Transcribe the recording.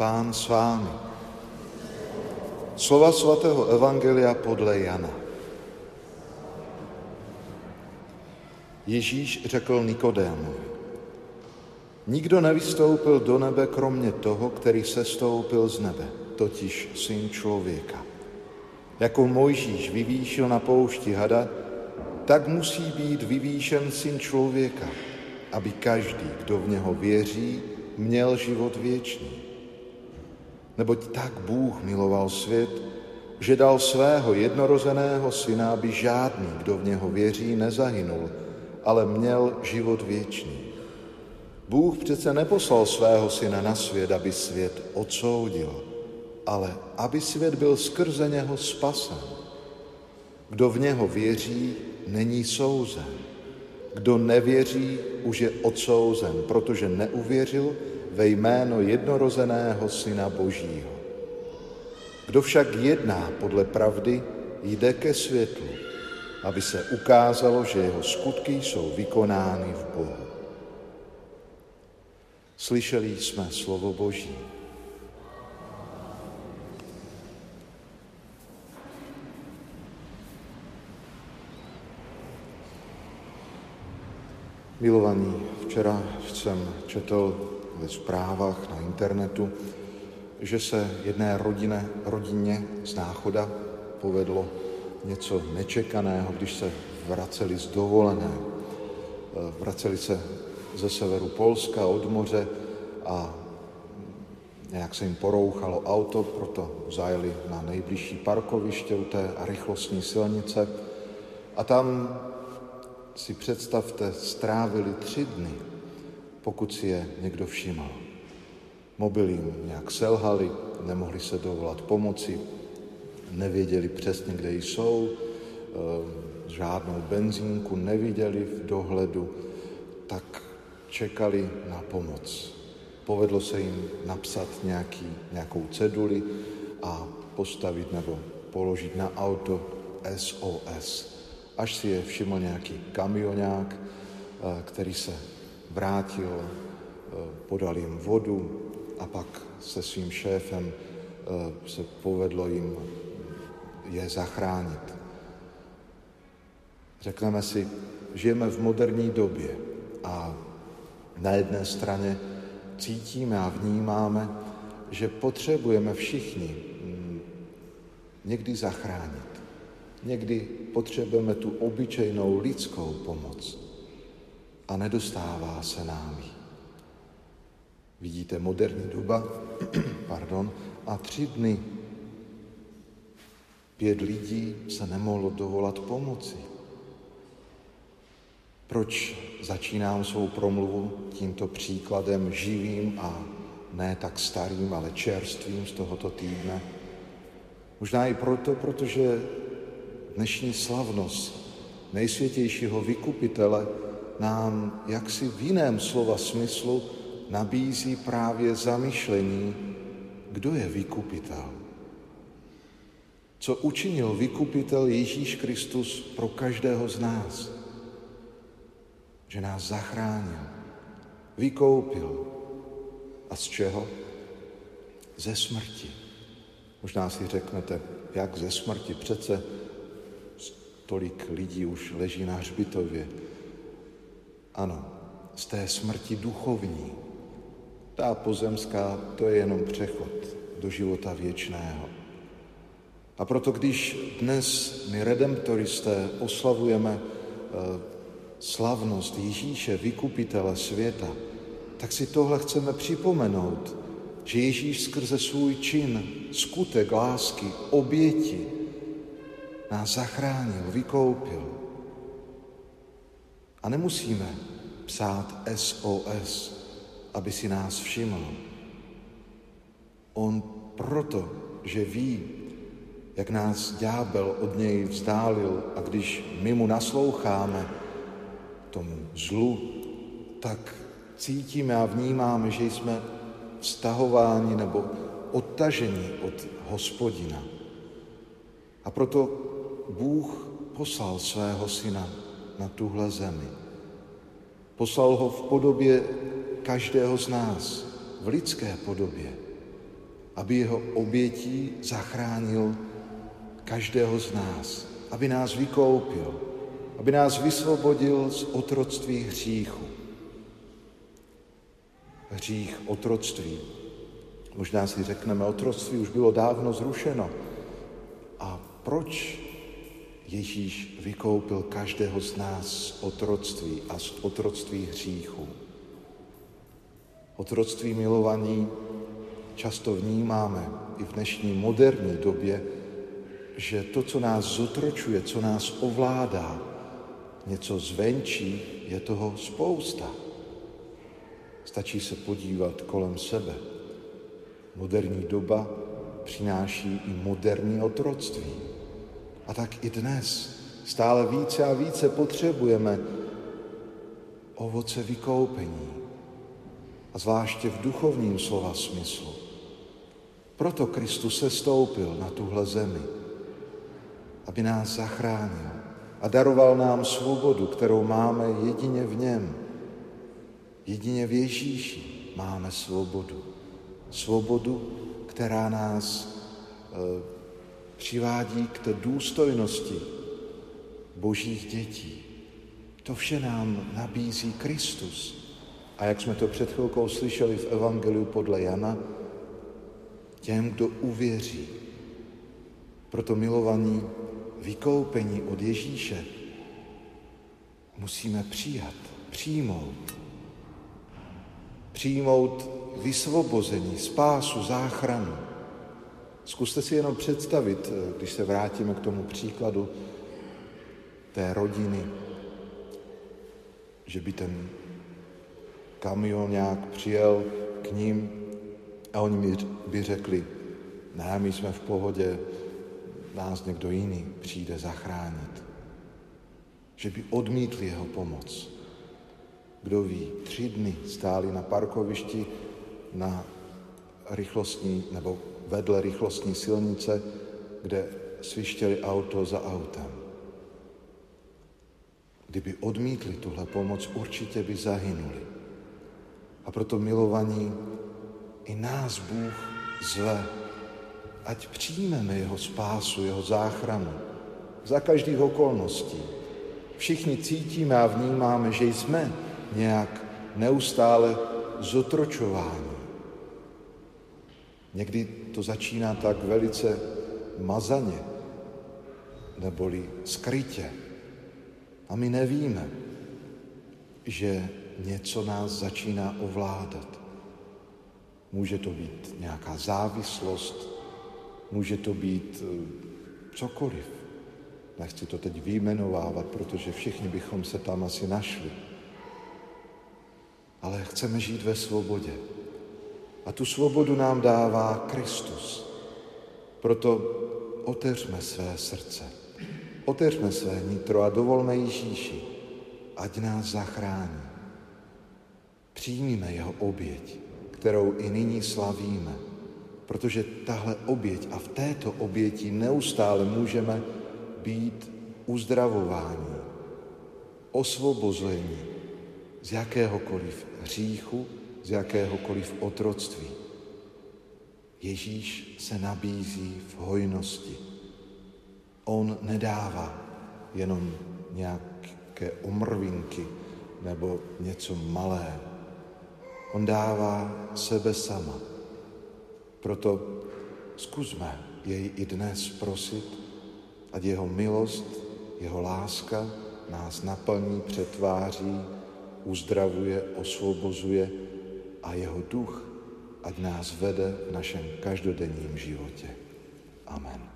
Pán s vámi. Slova svatého Evangelia podle Jana. Ježíš řekl Nikodému, nikdo nevystoupil do nebe kromě toho, který se stoupil z nebe, totiž syn člověka. Jako Mojžíš vyvýšil na poušti hada, tak musí být vyvýšen syn člověka, aby každý, kdo v něho věří, měl život věčný. Neboť tak Bůh miloval svět, že dal svého jednorozeného syna, aby žádný, kdo v něho věří, nezahynul, ale měl život věčný. Bůh přece neposlal svého syna na svět, aby svět odsoudil, ale aby svět byl skrze něho spasen. Kdo v něho věří, není souzen. Kdo nevěří, už je odsouzen, protože neuvěřil ve jméno jednorozeného Syna Božího. Kdo však jedná podle pravdy, jde ke světlu, aby se ukázalo, že jeho skutky jsou vykonány v Bohu. Slyšeli jsme slovo Boží. Milovaní, včera jsem četl ve zprávách na internetu, že se jedné rodine, rodině z Náchoda povedlo něco nečekaného, když se vraceli z dovolené. Vraceli se ze severu Polska od moře a nějak se jim porouchalo auto, proto zajeli na nejbližší parkoviště u té rychlostní silnice a tam si představte, strávili tři dny, pokud si je někdo všiml. Mobily jim nějak selhali, nemohli se dovolat pomoci, nevěděli přesně, kde jsou, eh, žádnou benzínku neviděli v dohledu, tak čekali na pomoc. Povedlo se jim napsat nějaký, nějakou ceduli a postavit nebo položit na auto SOS až si je všiml nějaký kamionák, eh, který se vrátil, eh, podal jim vodu a pak se svým šéfem eh, se povedlo jim je zachránit. Řekneme si, žijeme v moderní době a na jedné straně cítíme a vnímáme, že potřebujeme všichni mm, někdy zachránit. Někdy potřebujeme tu obyčejnou lidskou pomoc a nedostává se nám jí. Vidíte, moderní doba, pardon, a tři dny pět lidí se nemohlo dovolat pomoci. Proč začínám svou promluvu tímto příkladem živým a ne tak starým, ale čerstvým z tohoto týdne? Možná i proto, protože dnešní slavnost nejsvětějšího vykupitele nám jaksi v jiném slova smyslu nabízí právě zamyšlení, kdo je vykupitel. Co učinil vykupitel Ježíš Kristus pro každého z nás? Že nás zachránil, vykoupil. A z čeho? Ze smrti. Možná si řeknete, jak ze smrti? Přece tolik lidí už leží na hřbitově. Ano, z té smrti duchovní. Ta pozemská, to je jenom přechod do života věčného. A proto, když dnes my redemptoristé oslavujeme eh, slavnost Ježíše, vykupitele světa, tak si tohle chceme připomenout, že Ježíš skrze svůj čin, skutek lásky, oběti, nás zachránil, vykoupil. Nemusíme psát SOS, aby si nás všiml. On proto, že ví, jak nás ďábel od něj vzdálil a když my mu nasloucháme tomu zlu, tak cítíme a vnímáme, že jsme vztahováni nebo odtaženi od hospodina. A proto Bůh poslal svého syna na tuhle zemi. Poslal ho v podobě každého z nás, v lidské podobě. aby jeho obětí zachránil každého z nás, aby nás vykoupil, aby nás vysvobodil z otroctví hříchu. Hřích otroctví. Možná si řekneme, otroctví už bylo dávno zrušeno. A proč Ježíš vykoupil každého z nás z otroctví a z otroctví hříchu? Otroctví milovaní často vnímáme i v dnešní moderní době, že to, co nás zotročuje, co nás ovládá, něco zvenčí, je toho spousta. Stačí se podívat kolem sebe. Moderní doba přináší i moderní otroctví. A tak i dnes stále více a více potřebujeme ovoce vykoupení. A zvláště v duchovním slova smyslu. Proto Kristus se stoupil na tuhle zemi, aby nás zachránil a daroval nám svobodu, kterou máme jedině v něm. Jedině v Ježíši máme svobodu. Svobodu, která nás e, přivádí k té důstojnosti božích dětí. To vše nám nabízí Kristus. A jak jsme to před chvilkou slyšeli v Evangeliu podle Jana, těm, kdo uvěří. Proto milovaní vykoupení od Ježíše musíme přijat, přijmout. Přijmout vysvobození, spásu, záchranu. Zkuste si jenom představit, když se vrátíme k tomu příkladu té rodiny, že by ten kamion nějak přijel k ním a oni by řekli, ne, my jsme v pohodě, nás někdo jiný přijde zachránit. Že by odmítli jeho pomoc. Kdo ví, tři dny stáli na parkovišti na rychlostní nebo vedle rychlostní silnice, kde svištěli auto za autem. Kdyby odmítli tuhle pomoc, určitě by zahynuli. A proto milovaní i nás Bůh zve ať přijmeme jeho spásu, jeho záchranu za každých okolností. Všichni cítíme a vnímáme, že jsme nějak neustále zotročováni. Někdy to začíná tak velice mazaně, neboli skrytě. A my nevíme, že něco nás začíná ovládat. Může to být nějaká závislost, Může to být eh, cokoliv. Nechci to teď vyjmenovávat, protože všichni bychom se tam asi našli. Ale chceme žít ve svobodě. A tu svobodu nám dává Kristus. Proto otevřme své srdce, otevřme své nitro a dovolme Ježíši, ať nás zachrání. Přijmíme jeho oběť, kterou i nyní slavíme protože tahle oběť a v této oběti neustále můžeme být uzdravováni, osvobození z jakéhokoliv hříchu, z jakéhokoliv otroctví. Ježíš se nabízí v hojnosti. On nedává jenom nějaké omrvinky nebo něco malé. On dává sebe sama proto zkusme jej i dnes prosit, ať jeho milost, jeho láska nás naplní, přetváří, uzdravuje, osvobozuje a jeho duch ať nás vede v našem každodenním životě. Amen.